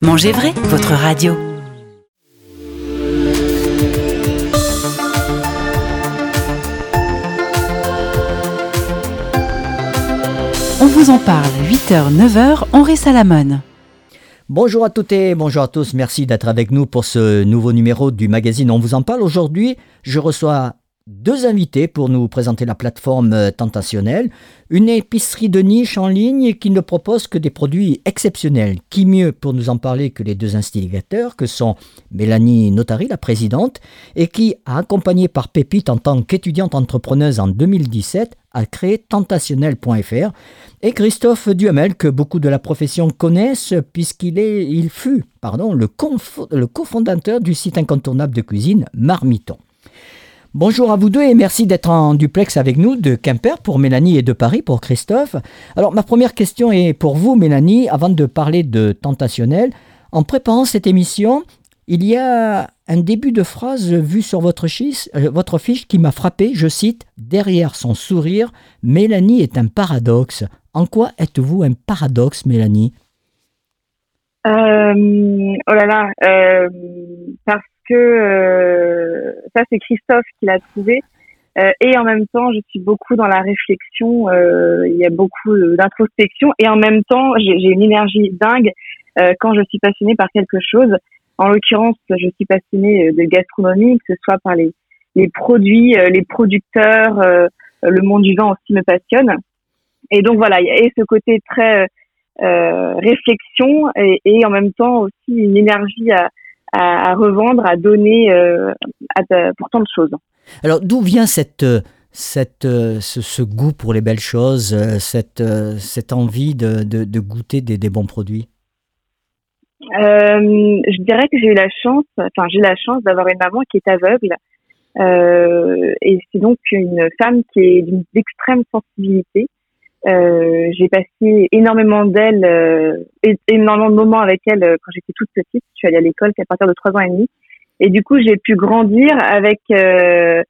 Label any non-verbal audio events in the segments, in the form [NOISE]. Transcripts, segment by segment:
Mangez vrai, votre radio. On vous en parle, 8h, 9h, Henri Salamone. Bonjour à toutes et bonjour à tous, merci d'être avec nous pour ce nouveau numéro du magazine On vous en parle. Aujourd'hui, je reçois deux invités pour nous présenter la plateforme euh, Tentationnelle, une épicerie de niche en ligne qui ne propose que des produits exceptionnels. Qui mieux pour nous en parler que les deux instigateurs, que sont Mélanie Notari, la présidente, et qui, accompagnée par Pépite en tant qu'étudiante entrepreneuse en 2017, a créé tentationnel.fr, et Christophe Duhamel, que beaucoup de la profession connaissent, puisqu'il est, il fut pardon, le, le cofondateur du site incontournable de cuisine Marmiton. Bonjour à vous deux et merci d'être en duplex avec nous de Quimper pour Mélanie et de Paris pour Christophe. Alors ma première question est pour vous Mélanie, avant de parler de Tentationnel. En préparant cette émission, il y a un début de phrase vu sur votre, fiche, euh, votre fiche qui m'a frappé, je cite, Derrière son sourire, Mélanie est un paradoxe. En quoi êtes-vous un paradoxe Mélanie? Euh, Oh là là, euh, que euh, ça c'est Christophe qui l'a trouvé. Euh, et en même temps, je suis beaucoup dans la réflexion. Euh, il y a beaucoup d'introspection et en même temps, j'ai une énergie dingue quand je suis passionnée par quelque chose. En l'occurrence, je suis passionnée de gastronomie, que ce soit par les, les produits, les producteurs, le monde du vin aussi me passionne. Et donc voilà, il y a ce côté très réflexion et, et, en même temps aussi une énergie à, à, revendre, à donner euh, pour tant de choses. Alors d'où vient cette, cette, ce, goût pour les belles choses, cette, cette envie de, de, goûter des, des, bons produits? Euh, Je dirais que j'ai eu la chance, enfin j'ai la chance d'avoir une maman qui est aveugle. Euh, et c'est donc une femme qui est d'une extrême sensibilité euh, j'ai passé énormément d'elle, euh, énormément de moments avec elle euh, quand j'étais toute petite. Je suis allée à l'école qu'à partir de trois ans et demi. Et du coup, j'ai pu grandir avec, euh,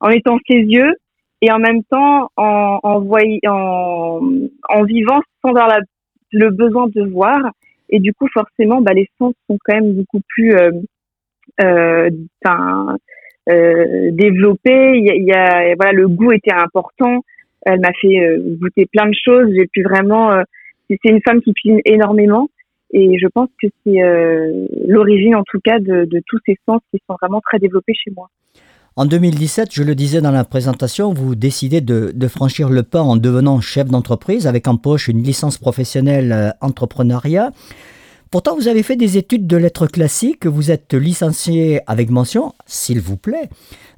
en étant ses yeux et en même temps en, vivant sans avoir le besoin de voir. Et du coup, forcément, bah, les sens sont quand même beaucoup plus développés. Le goût était important. Elle m'a fait euh, goûter plein de choses. J'ai pu vraiment. Euh, c'est une femme qui cuisine énormément. Et je pense que c'est euh, l'origine, en tout cas, de, tous ces sens qui sont vraiment très développés chez moi. En 2017, je le disais dans la présentation, vous décidez de, de franchir le pas en devenant chef d'entreprise avec en poche une licence professionnelle entrepreneuriat. Pourtant, vous avez fait des études de lettres classiques, vous êtes licencié avec mention, s'il vous plaît.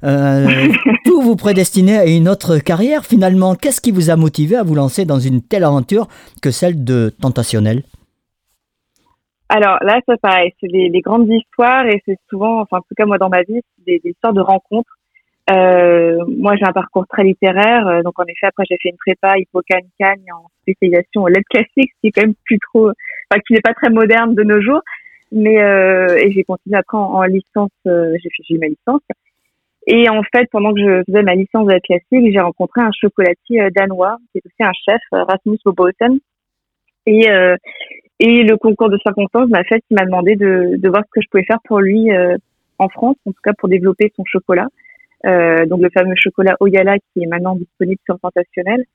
Euh, [LAUGHS] tout vous prédestinez à une autre carrière. Finalement, qu'est-ce qui vous a motivé à vous lancer dans une telle aventure que celle de Tentationnel? Alors là, ça pareil, c'est des, grandes histoires et c'est souvent, enfin en tout cas moi dans ma vie, c'est des, histoires de rencontres. Euh, moi j'ai un parcours très littéraire, euh, donc en effet après j'ai fait une prépa hippocane cagne en spécialisation aux lettres classiques, ce qui est quand même plus trop qui n'est pas très moderne de nos jours. Mais euh, j'ai continué après en, licence, euh, j'ai fait ma licence. Et en fait, pendant que je faisais ma licence de la classique, j'ai rencontré un chocolatier euh, danois, qui est aussi un chef, Rasmus Bobosen. Et, le concours de circonstances m'a fait qu'il m'a demandé de, voir ce que je pouvais faire pour lui en France, en tout cas pour développer son chocolat. donc le fameux chocolat Oyala qui est maintenant disponible sur Tentationnel.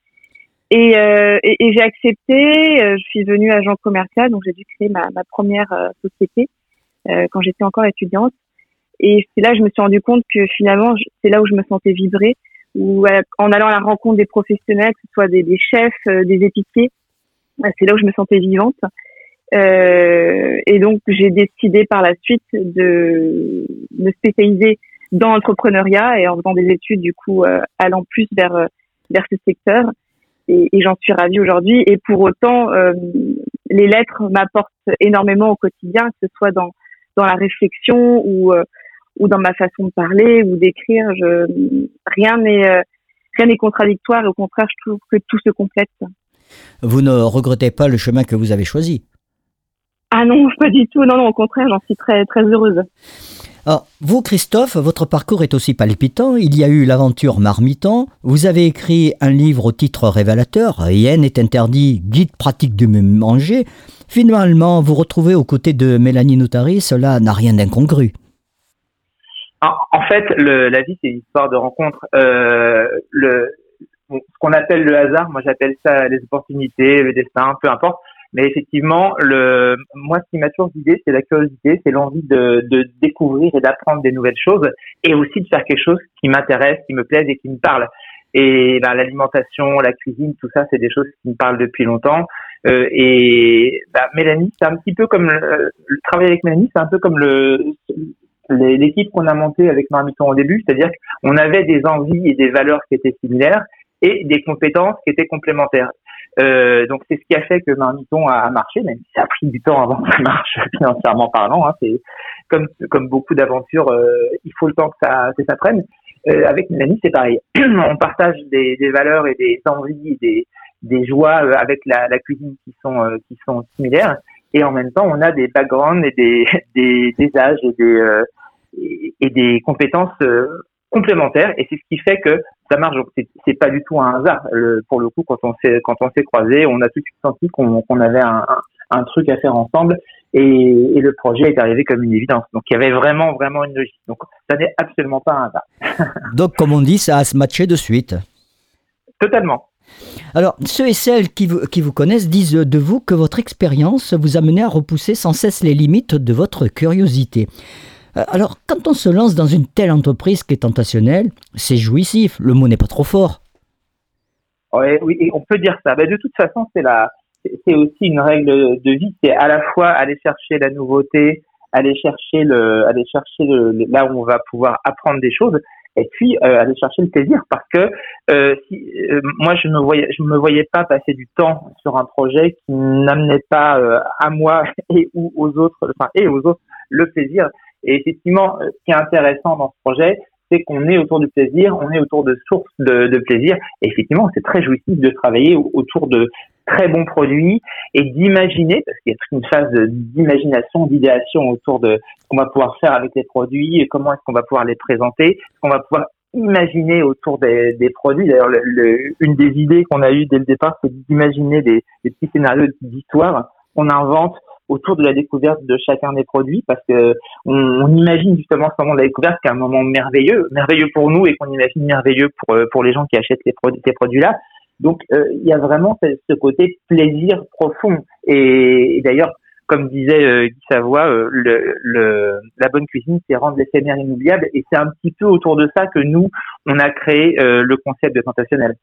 Et, euh, et, et j'ai accepté. Euh, je suis venue agent commercial, donc j'ai dû créer ma, ma première euh, société euh, quand j'étais encore étudiante. Et c'est là que je me suis rendu compte que finalement, c'est là où je me sentais vibrer, où en allant à la rencontre des professionnels, que ce soit des, des chefs, des épiciers, c'est là où je me sentais vivante. et donc j'ai décidé par la suite de me spécialiser dans l'entrepreneuriat et en faisant des études du coup allant plus vers vers ce secteur et, j'en suis ravie aujourd'hui. Et pour autant, euh, les lettres m'apportent énormément au quotidien, que ce soit dans dans la réflexion ou euh, ou dans ma façon de parler ou d'écrire. Je, rien n'est euh, rien n'est contradictoire. Au contraire, je trouve que tout se complète. Vous ne regrettez pas le chemin que vous avez choisi? Ah non, [LAUGHS] pas du tout. Non, non, au contraire, j'en suis très très heureuse. Alors, vous, Christophe, votre parcours est aussi palpitant. Il y a eu l'aventure Marmiton. Vous avez écrit un livre au titre révélateur, Rien est interdit, guide pratique de manger. Finalement, vous retrouvez aux côtés de Mélanie Notari, cela n'a rien d'incongru. En, fait, la vie, c'est une histoire de rencontre. Euh, ce qu'on appelle le hasard, moi j'appelle ça les opportunités, le destin, peu importe. Mais effectivement, le, moi, ce qui m'a toujours guidé, c'est la curiosité, c'est l'envie de, de, découvrir et d'apprendre des nouvelles choses, et aussi de faire quelque chose qui m'intéresse, qui me plaise et qui me parle. Et ben, l'alimentation, la cuisine, tout ça, c'est des choses qui me parlent depuis longtemps. Euh, et ben, Mélanie, c'est un petit peu comme le, le travail avec Mélanie, c'est un peu comme le l'équipe qu'on a montée avec Marmiton au début, c'est-à-dire qu'on avait des envies et des valeurs qui étaient similaires et des compétences qui étaient complémentaires. Euh, donc c'est ce qui a fait que Marmiton a, marché, même si ça a pris du temps avant que ça marche [LAUGHS] financièrement parlant. Hein, c'est comme comme beaucoup d'aventures, euh, il faut le temps que ça que ça prenne. Euh, avec Mélanie, c'est pareil. [CLEARS THROAT] On partage des, des, valeurs et des envies, des des joies euh, avec la, la cuisine qui sont euh, qui sont similaires, et en même temps, on a des backgrounds et des [LAUGHS] des, des âges et des et, et des compétences complémentaires et c'est ce qui fait que ça marche. C'est pas du tout un hasard. pour le coup, quand on s'est quand on s'est croisés, on a tout de suite senti qu'on avait un, un, truc à faire ensemble et, et, le projet est arrivé comme une évidence. Donc il y avait vraiment vraiment une logique. Donc ça n'est absolument pas un hasard. [LAUGHS] Donc comme on dit, ça a se matché de suite. Totalement. Alors, ceux et celles qui vous, qui vous connaissent disent de vous que votre expérience vous a mené à repousser sans cesse les limites de votre curiosité. Euh, alors, quand on se lance dans une telle entreprise qui est tentationnelle, c'est jouissif, le mot n'est pas trop fort. oui, on peut dire ça. Ben, de toute façon, c'est la, c'est aussi une règle de vie. C'est à la fois aller chercher la nouveauté, aller chercher le, aller chercher là où on va pouvoir apprendre des choses, et puis euh, aller chercher le plaisir. Parce que euh, moi, je me voyais, je me voyais pas passer du temps sur un projet qui n'amenait pas à moi [LAUGHS] et ou aux autres, enfin et aux autres le plaisir. Et effectivement, euh, ce qui est intéressant dans ce projet, c'est qu'on est autour du plaisir, on est autour de sources de, de plaisir. Et effectivement, c'est très jouissif de travailler autour de très bons produits et d'imaginer, parce qu'il y a toute une phase d'imagination, d'idéation autour de ce qu'on va pouvoir faire avec les produits, comment est-ce qu'on va pouvoir les présenter, ce qu'on va pouvoir imaginer autour des, des produits. D'ailleurs, le, une des idées qu'on a eues dès le départ, c'est d'imaginer des, des petits scénarios d'histoire qu'on invente autour de la découverte de chacun des produits parce que on, imagine justement ce moment de la découverte qu'un moment merveilleux, merveilleux pour nous et qu'on imagine merveilleux pour euh, pour les gens qui achètent ces produits ces produits là. Donc euh, il y a vraiment ce côté plaisir profond et d'ailleurs comme disait euh, Guy Savoie, euh, le, la bonne cuisine, c'est rendre l'éphémère inoubliable. Et c'est un petit peu autour de ça que nous, on a créé euh, le concept de Tentationnel.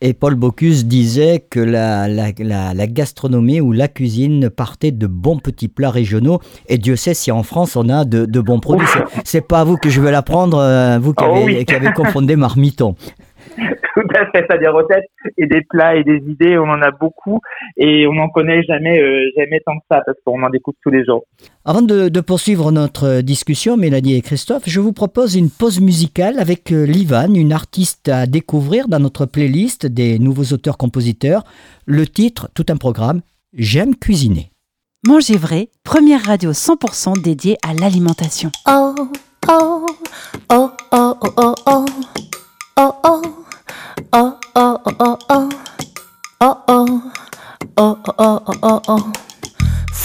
Et Paul Bocuse disait que la, la, gastronomie ou la cuisine partait de bons petits plats régionaux. Et Dieu sait si en France, on a de, bons produits. C'est pas à vous que je vais l'apprendre, vous qui, oh avez, qui avez confondé marmiton. [LAUGHS] [LAUGHS] tout à fait, ça des recettes et des plats et des idées, on en a beaucoup et on n'en connaît jamais, euh, jamais tant que ça parce qu'on en découvre tous les jours. Avant de, poursuivre notre discussion, Mélanie et Christophe, je vous propose une pause musicale avec euh, Livan, une artiste à découvrir dans notre playlist des nouveaux auteurs-compositeurs. Le titre, tout un programme, J'aime cuisiner. Manger vrai, première radio 100% dédiée à l'alimentation. Oh, oh, oh, oh, oh, oh, oh, oh,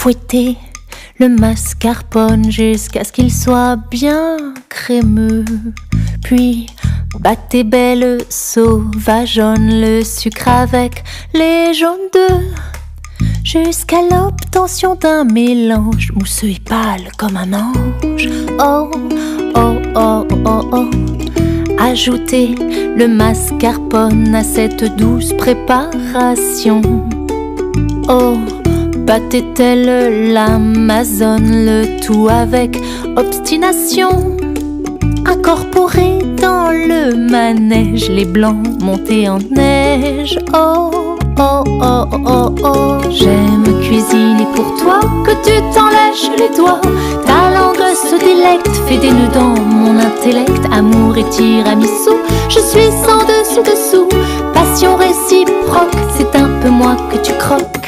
Fouettez le mascarpone jusqu'à ce qu'il soit bien crémeux. Puis battez belle sauvageonne le sucre avec les jaunes d'œufs. Jusqu'à l'obtention d'un mélange mousseux et pâle comme un ange. Oh, oh, oh, oh, oh. Ajoutez le mascarpone à cette douce préparation. Oh, battez-elle l'Amazone, le tout avec obstination? Incorporé dans le manège, les blancs montés en neige. Oh, oh, oh, oh, oh. J'aime cuisiner pour toi, que tu t'en lèches les doigts. Ta langue se délecte, fait des nœuds dans mon intellect. Amour et tiramisu, je suis sans dessus dessous. Passion réciproque, c'est un peu moi que tu croques.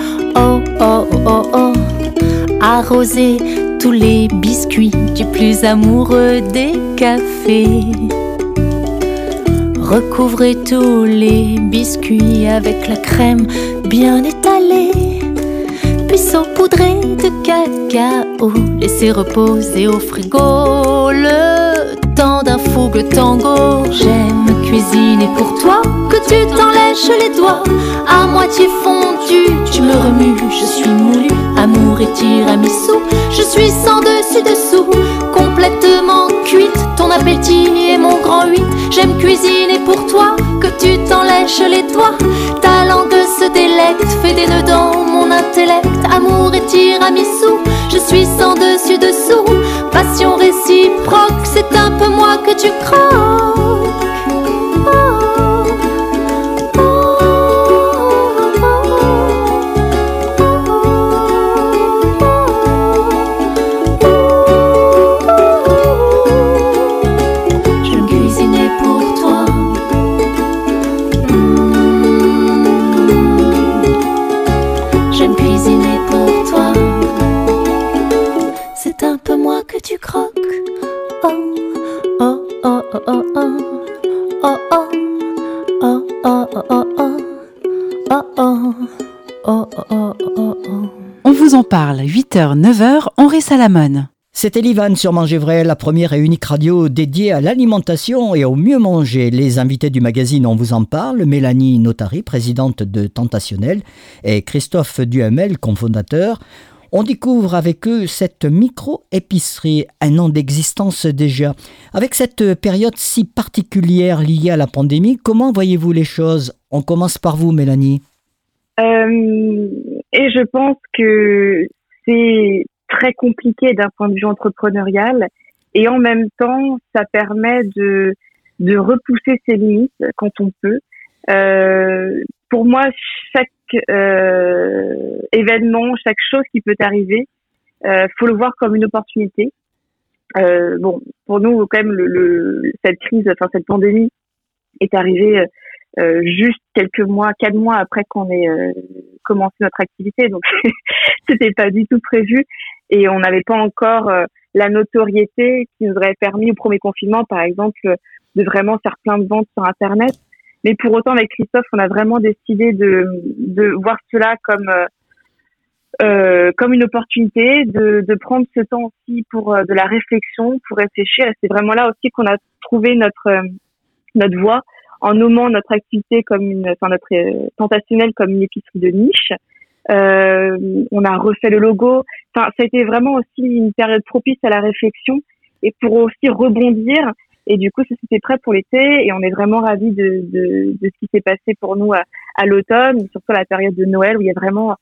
oh, oh, oh, arroser tous les biscuits du plus amoureux des cafés. Recouvrez tous les biscuits avec la crème bien étalée. Puis saupoudrez de cacao, laissez reposer au frigo le temps d'un fougue tango. J'aime cuisiner pour toi, que tu t'enlèches les doigts. À moitié fondu, tu me remues, je suis moulu. Amour et tiramisu, je suis sans dessus dessous, complètement cuite. Ton appétit est mon grand 8. J'aime cuisiner pour toi, que tu t'enlèches les doigts. Ta langue se délecte, fait des nœuds dans mon intellect. Amour et tiramisu, je suis sans dessus dessous. Passion réciproque, c'est un peu moi que tu croques. On vous en parle, 8h, 9h, Henri Salamone. C'était Livan sur Manger Vrai, la première et unique radio dédiée à l'alimentation et au mieux manger. Les invités du magazine On vous en parle, Mélanie Notari, présidente de Tentationnel, et Christophe Duhamel, cofondateur. On découvre avec eux cette micro-épicerie, un an d'existence déjà. Avec cette période si particulière liée à la pandémie, comment voyez-vous les choses? On commence par vous, Mélanie. Euh, et je pense que c'est très compliqué d'un point de vue entrepreneurial et en même temps, ça permet de, de repousser ses limites quand on peut. Euh, pour moi, chaque euh, événement, chaque chose qui peut arriver, euh, faut le voir comme une opportunité. Euh, bon, pour nous, quand même, le, le, cette crise, enfin cette pandémie, est arrivée euh, juste quelques mois, quatre mois après qu'on ait euh, commencé notre activité. Donc, [LAUGHS] c'était pas du tout prévu et on n'avait pas encore euh, la notoriété qui nous aurait permis au premier confinement, par exemple, de vraiment faire plein de ventes sur Internet. Mais pour autant, avec Christophe, on a vraiment décidé de, de voir cela comme euh, euh, comme une opportunité, de, de prendre ce temps aussi pour euh, de la réflexion, pour réfléchir. C'est vraiment là aussi qu'on a trouvé notre euh, notre voie en nommant notre activité comme une, enfin notre euh, tentationnelle comme une épicerie de niche. Euh, on a refait le logo. Enfin, ça a été vraiment aussi une période propice à la réflexion et pour aussi rebondir. Et du coup, ça c'était prêt pour l'été et on est vraiment ravis de, de, de ce qui s'est passé pour nous à, à l'automne, surtout à la période de Noël où il y a vraiment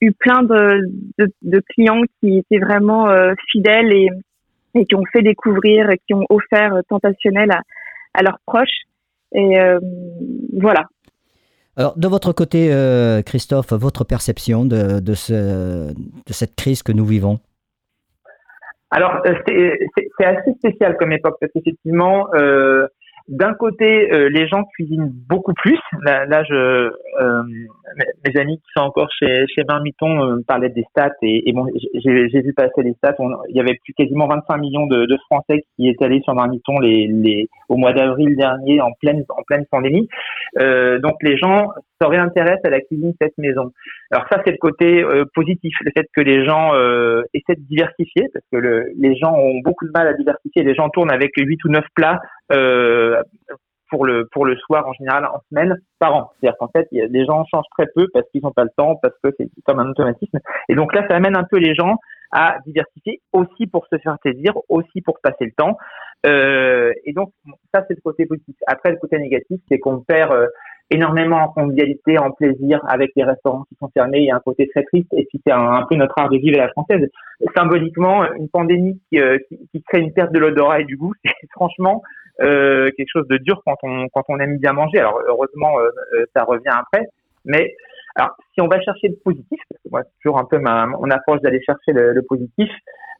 eu plein de, de, de clients qui étaient vraiment euh, fidèles et, et qui ont fait découvrir, qui ont offert euh, Tentationnel à, à leurs proches. Et euh, voilà. Alors, de votre côté, euh, Christophe, votre perception de, de, ce, de cette crise que nous vivons? Alors, euh, c'est assez spécial comme époque parce qu'effectivement, euh, d'un côté, euh, les gens cuisinent beaucoup plus. Là, là je, euh, mes amis qui sont encore chez chez Marmiton euh, me parlaient des stats et, et bon, j'ai vu passer les stats. Il y avait plus quasiment 25 millions de, de Français qui étaient allés sur Marmiton les, les au mois d'avril dernier en pleine en pleine pandémie. Euh, donc les gens se réintéressent à la cuisine cette maison. Alors ça c'est le côté euh, positif, le fait que les gens euh, essaient de diversifier parce que le, les gens ont beaucoup de mal à diversifier. Les gens tournent avec 8 ou 9 plats euh, pour le pour le soir en général en semaine par an. C'est-à-dire qu'en fait, y a, les gens changent très peu parce qu'ils n'ont pas le temps, parce que c'est comme un automatisme. Et donc là, ça amène un peu les gens à diversifier aussi pour se faire plaisir, aussi pour passer le temps. Euh, et donc ça, c'est le côté positif. Après, le côté négatif, c'est qu'on perd euh, énormément en convivialité, en plaisir avec les restaurants qui sont fermés. Il y a un côté très triste et puis c'est un, un peu notre art de vivre à la française. Symboliquement, une pandémie qui, euh, qui, qui crée une perte de l'odorat et du goût, [LAUGHS] c'est franchement euh, quelque chose de dur quand on quand on aime bien manger. Alors heureusement, euh, euh, ça revient après, mais Alors, si on va chercher le positif, parce que moi, c'est toujours un peu ma, mon approche d'aller chercher le, le positif,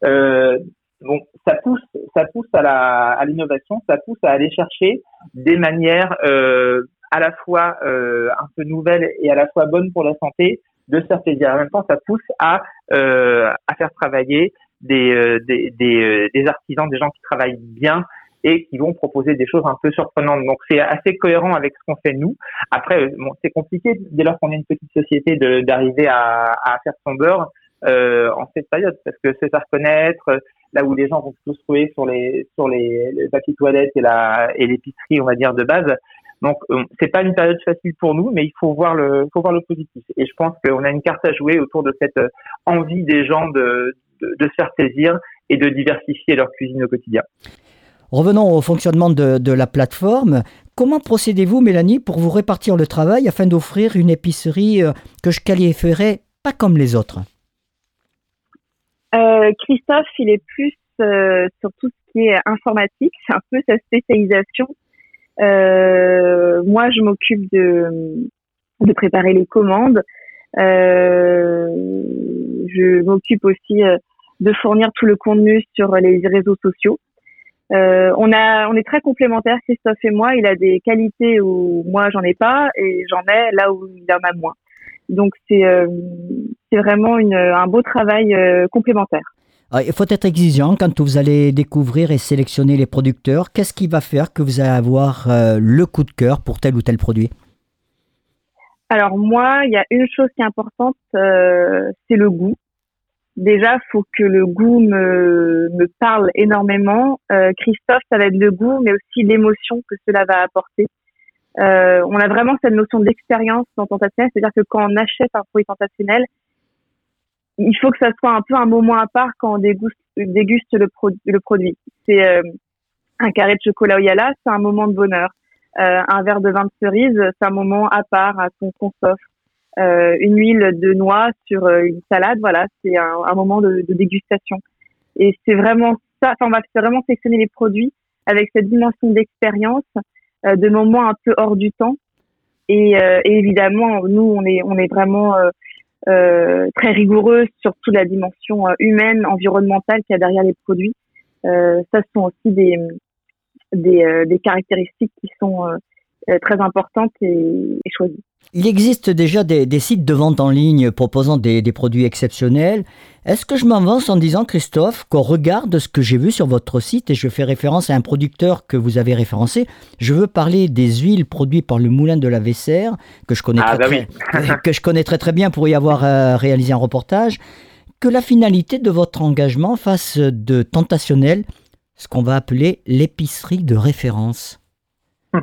euh, bon, ça pousse, ça pousse à la, à l'innovation, ça pousse à aller chercher des manières euh, à la fois euh, un peu nouvelles et à la fois bonnes pour la santé de se faire plaisir. En même temps, ça pousse à à faire travailler des, des, des, des artisans, des gens qui travaillent bien et qui vont proposer des choses un peu surprenantes. Donc c'est assez cohérent avec ce qu'on fait nous. Après, bon, c'est compliqué dès lors qu'on est une petite société d'arriver à, à faire son beurre euh, en cette période parce que se faire connaître, là où les gens vont se trouver sur les sur les, les papiers toilettes et la et l'épicerie, on va dire de base. Donc euh, c'est pas une période facile pour nous, mais il faut voir le faut voir le positif. Et je pense qu'on a une carte à jouer autour de cette euh, envie des gens de, de, de se faire plaisir et de diversifier leur cuisine au quotidien. Revenons au fonctionnement de, la plateforme. Comment procédez-vous, Mélanie, pour vous répartir le travail afin d'offrir une épicerie euh, que je qualifierais pas comme les autres? Euh, Christophe, il est plus euh, sur tout ce qui est informatique, c'est un peu sa spécialisation. Moi, je m'occupe de, préparer les commandes. Je m'occupe aussi de fournir tout le contenu sur les réseaux sociaux. Euh, on a, on est très complémentaires, Christophe et moi. Il a des qualités où moi j'en ai pas et j'en ai là où il en a moins. Donc c'est euh, c'est vraiment une, un beau travail euh, complémentaire. Ah, Il faut être exigeant quand vous allez découvrir et sélectionner les producteurs. Qu'est-ce qui va faire que vous allez avoir le coup de cœur pour tel ou tel produit? Alors moi, il y a une chose qui est importante, c'est le goût. Déjà, faut que le goût me, me parle énormément. Euh, Christophe, ça va être le goût, mais aussi l'émotion que cela va apporter. Euh, on a vraiment cette notion d'expérience dans Tentationnel, c'est-à-dire que quand on achète un produit tentationnel, il faut que ça soit un peu un moment à part quand on déguste, déguste le, pro- le produit. C'est euh, un carré de chocolat au yala, c'est un moment de bonheur. Euh, un verre de vin de cerise, c'est un moment à part à qu'on s'offre. Euh, une huile de noix sur euh, une salade, voilà, c'est un, un moment de, de dégustation. Et c'est vraiment ça, enfin, on va vraiment sélectionner les produits avec cette dimension d'expérience, euh, de moments un peu hors du temps. Et, euh, et évidemment, nous, on est, on est vraiment euh, euh, très rigoureux sur toute la dimension humaine, environnementale qu'il y a derrière les produits. Ça, ce sont aussi des, des, des caractéristiques qui sont très importantes et, et choisies. Il existe déjà des, des sites de vente en ligne proposant des, des produits exceptionnels. Est-ce que je m'avance en disant, Christophe, qu'on regarde ce que j'ai vu sur votre site et je fais référence à un producteur que vous avez référencé? Je veux parler des huiles produites par le moulin de la Vaissère, que je connais, Ah, très, très- [LAUGHS] que je connais très très bien pour y avoir euh, réalisé un reportage. Que la finalité de votre engagement fasse de Tentationnel ce qu'on va appeler l'épicerie de référence. [LAUGHS]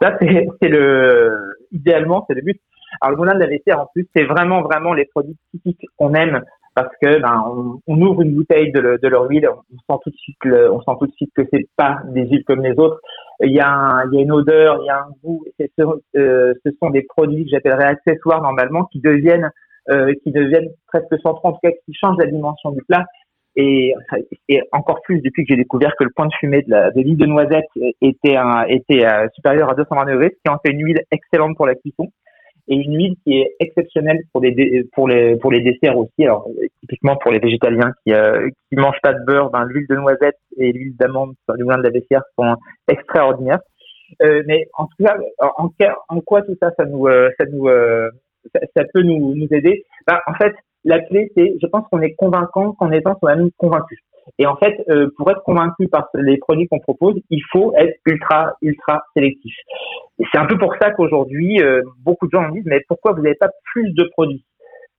Ça, [LAUGHS] c'est le, idéalement, c'est le but. Alors, le moulin de la vaisselle, en plus, c'est vraiment, vraiment les produits typiques qu'on aime parce que, ben, on, ouvre une bouteille de, le- de leur huile, on sent tout de suite le, on sent tout de suite que c'est pas des huiles comme les autres. Il y a un, il y a une odeur, il y a un goût. Ce, euh, ce sont des produits que j'appellerais accessoires normalement qui deviennent, euh, qui deviennent presque centraux, en tout cas, qui changent la dimension du plat. Et, encore plus depuis que j'ai découvert que le point de fumée de l'huile de noisette était, euh, supérieur à 220 degrés, ce qui en fait une huile excellente pour la cuisson et une huile qui est exceptionnelle pour les desserts aussi. Alors typiquement pour les végétaliens qui euh, mangent pas de beurre, ben l'huile de noisette et l'huile d'amande sur le moulin de la Vessière sont extraordinaires. Euh, mais en tout cas, en, quoi tout ça ça nous euh, ça nous euh, ça peut nous nous aider? Ben, En fait, la clé c'est, je pense qu'on est convaincant qu'en étant soi-même convaincu. Et en fait, euh, pour être convaincu par les produits qu'on propose, il faut être ultra, ultra sélectif. Et c'est un peu pour ça qu'aujourd'hui, euh, beaucoup de gens me disent, mais pourquoi vous n'avez pas plus de produits?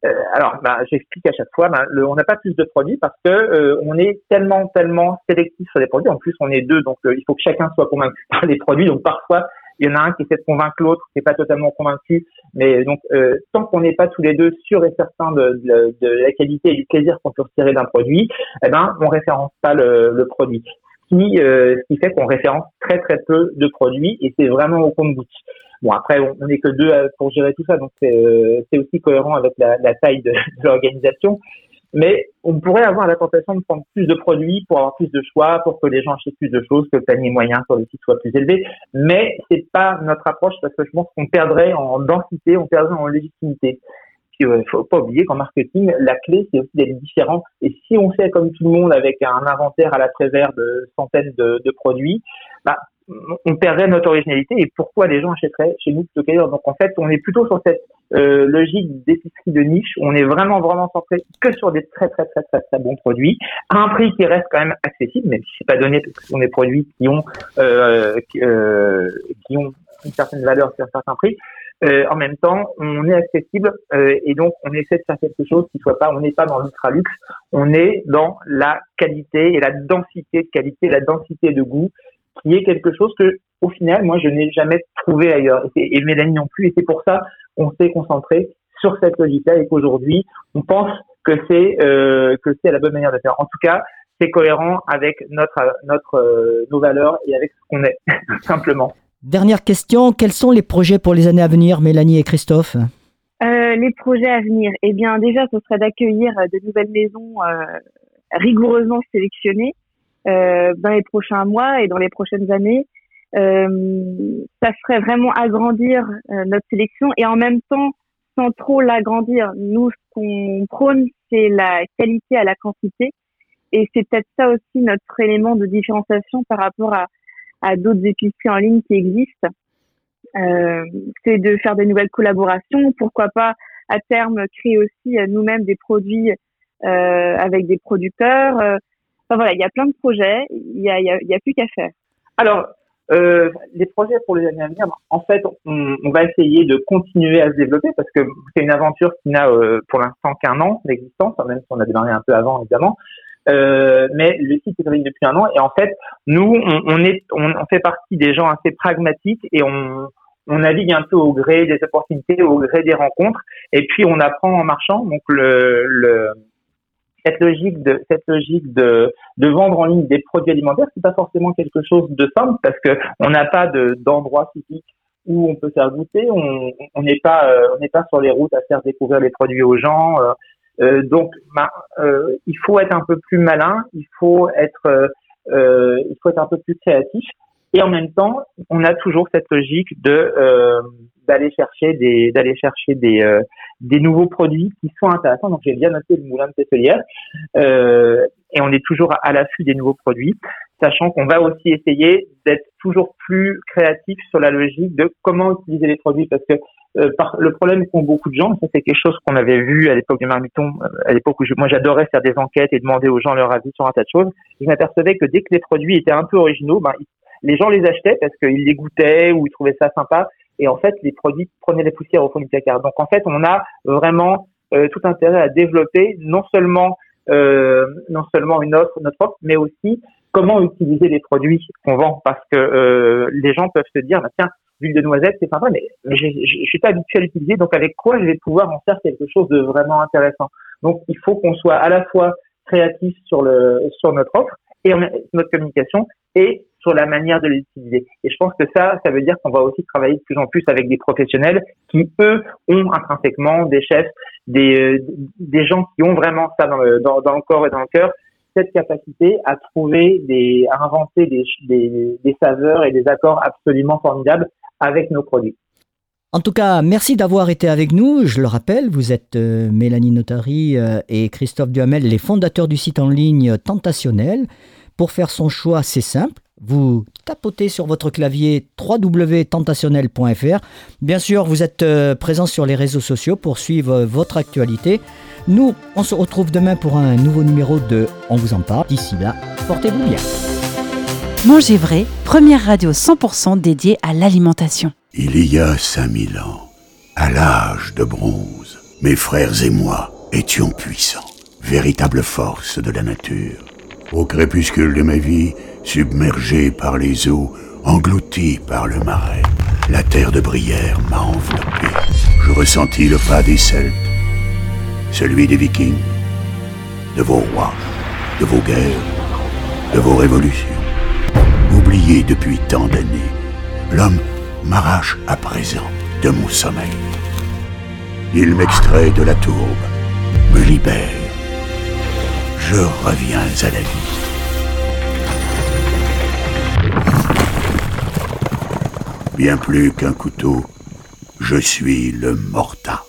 Euh, Alors, bah, j'explique à chaque fois, bah, le, on n'a pas plus de produits parce que euh, on est tellement, tellement sélectif sur les produits. En plus, on est deux, donc euh, il faut que chacun soit convaincu [LAUGHS] par les produits. Donc parfois, il y en a un qui essaie de convaincre l'autre, qui n'est pas totalement convaincu. Mais donc, euh, tant qu'on n'est pas tous les deux sûrs et certains de, la qualité et du plaisir qu'on peut retirer d'un produit, eh ben, on référence pas le, produit. Ce qui, euh, ce qui fait qu'on référence très très peu de produits et c'est vraiment au compte-goutte. Bon, après, on n'est que deux pour gérer tout ça, donc c'est euh, aussi cohérent avec la, taille de l'organisation. Mais on pourrait avoir la tentation de prendre plus de produits pour avoir plus de choix, pour que les gens achètent plus de choses, que le panier moyen sur le site soit plus élevé. Mais c'est pas notre approche parce que je pense qu'on perdrait en densité, on perdrait en légitimité. Il ne faut pas oublier qu'en marketing, la clé, c'est aussi d'être différent. Et si on fait comme tout le monde avec un inventaire à la vert de centaines de, de produits, bah, on perdrait notre originalité et pourquoi les gens achèteraient chez nous plutôt qu'ailleurs? Donc en fait, on est plutôt sur cette euh, logique d'épicerie de niche. On est vraiment vraiment centré que sur des très très très très très bons produits à un prix qui reste quand même accessible, même si c'est pas donné parce que ce sont des produits qui ont euh, qui, euh, qui, ont une certaine valeur sur un certain prix. Euh, en même temps, on est accessible euh, et donc on essaie de faire quelque chose qui soit pas, on n'est pas dans l'ultra luxe, on est dans la qualité et la densité de qualité, la densité de goût qui est quelque chose que, au final, moi, je n'ai jamais trouvé ailleurs. Et, et Mélanie non plus. Et c'est pour ça qu'on s'est concentré sur cette logique-là et qu'aujourd'hui, on pense que c'est euh, que c'est la bonne manière de faire. En tout cas, c'est cohérent avec notre notre euh, nos valeurs et avec ce qu'on est [LAUGHS] simplement. Dernière question, quels sont les projets pour les années à venir, Mélanie et Christophe? Euh, Les projets à venir, eh bien déjà, ce serait d'accueillir de nouvelles maisons euh, rigoureusement sélectionnées euh, dans les prochains mois et dans les prochaines années. Euh, ça serait vraiment agrandir euh, notre sélection et en même temps sans trop l'agrandir. Nous, ce qu'on prône, c'est la qualité à la quantité. Et c'est peut-être ça aussi notre élément de différenciation par rapport à, à d'autres épiceries en ligne qui existent. Euh, c'est de faire des nouvelles collaborations. Pourquoi pas à terme créer aussi nous-mêmes des produits euh, avec des producteurs voilà, il y a plein de projets, il y a, y a, y a plus qu'à faire. Alors, euh, les projets pour les années à venir, en fait, on, on, va essayer de continuer à se développer parce que c'est une aventure qui n'a euh, pour l'instant qu'un an d'existence, même si on a démarré un peu avant, évidemment. Euh, mais le site est depuis un an et en fait, nous, on, on est, on, on, fait partie des gens assez pragmatiques et on, on navigue un peu au gré des opportunités, au gré des rencontres, et puis on apprend en marchant. Donc le, le cette logique de cette logique de, de vendre en ligne des produits alimentaires, c'est pas forcément quelque chose de simple parce que on n'a pas de d'endroit physique où on peut faire goûter, on n'est pas euh, on n'est pas sur les routes à faire découvrir les produits aux gens. Euh, euh donc, bah, euh, il faut être un peu plus malin, il faut être il faut être un peu plus créatif. Et en même temps, on a toujours cette logique de d'aller chercher des d'aller chercher des euh, des nouveaux produits qui sont intéressants. Donc j'ai bien noté le moulin de Tesselière euh, et on est toujours à, l'affût des nouveaux produits, sachant qu'on va aussi essayer d'être toujours plus créatif sur la logique de comment utiliser les produits parce que euh, par, le problème qu'ont beaucoup de gens, ça c'est quelque chose qu'on avait vu à l'époque du marmiton, euh, à l'époque où moi j'adorais faire des enquêtes et demander aux gens leur avis sur un tas de choses. Je m'apercevais que dès que les produits étaient un peu originaux, ben, les gens les achetaient parce qu'ils les goûtaient ou ils trouvaient ça sympa et en fait les produits prenaient les poussières au fond du placard. Donc en fait on a vraiment euh, tout intérêt à développer non seulement euh, non seulement une offre notre offre, mais aussi comment utiliser les produits qu'on vend parce que euh, les gens peuvent se dire bah, tiens l'huile de noisette c'est sympa mais, je, je, suis pas habitué à l'utiliser donc avec quoi je vais pouvoir en faire quelque chose de vraiment intéressant? Donc il faut qu'on soit à la fois créatif sur le sur notre offre et notre communication et sur la manière de l'utiliser. Et je pense que ça, ça veut dire qu'on va aussi travailler de plus en plus avec des professionnels qui, eux, ont intrinsèquement des chefs, des, euh, gens qui ont vraiment ça dans le, corps et dans le cœur, cette capacité à trouver des, à inventer des, saveurs et des accords absolument formidables avec nos produits. En tout cas, merci d'avoir été avec nous. Je le rappelle, vous êtes euh, Mélanie Notari euh, et Christophe Duhamel, les fondateurs du site en ligne Tentationnel. Pour faire son choix, c'est simple vous tapotez sur votre clavier www.tentationnel.fr. Bien sûr, vous êtes euh, présent sur les réseaux sociaux pour suivre votre actualité. Nous, on se retrouve demain pour un nouveau numéro de On vous en parle. D'ici là, portez-vous bien. Manger vrai, première radio 100% dédiée à l'alimentation. Il y a 5000 ans, à l'âge de bronze, mes frères et moi étions puissants, véritable force de la nature. Au crépuscule de ma vie, submergé par les eaux, englouti par le marais. La terre de Brière m'a enveloppé. Je ressentis le pas des Celtes, celui des Vikings, de vos rois, de vos guerres, de vos révolutions. Oublié depuis tant d'années, l'homme m'arrache à présent de mon sommeil. Il m'extrait de la tourbe, me libère, je reviens à la vie. Bien plus qu'un couteau, je suis le Morta.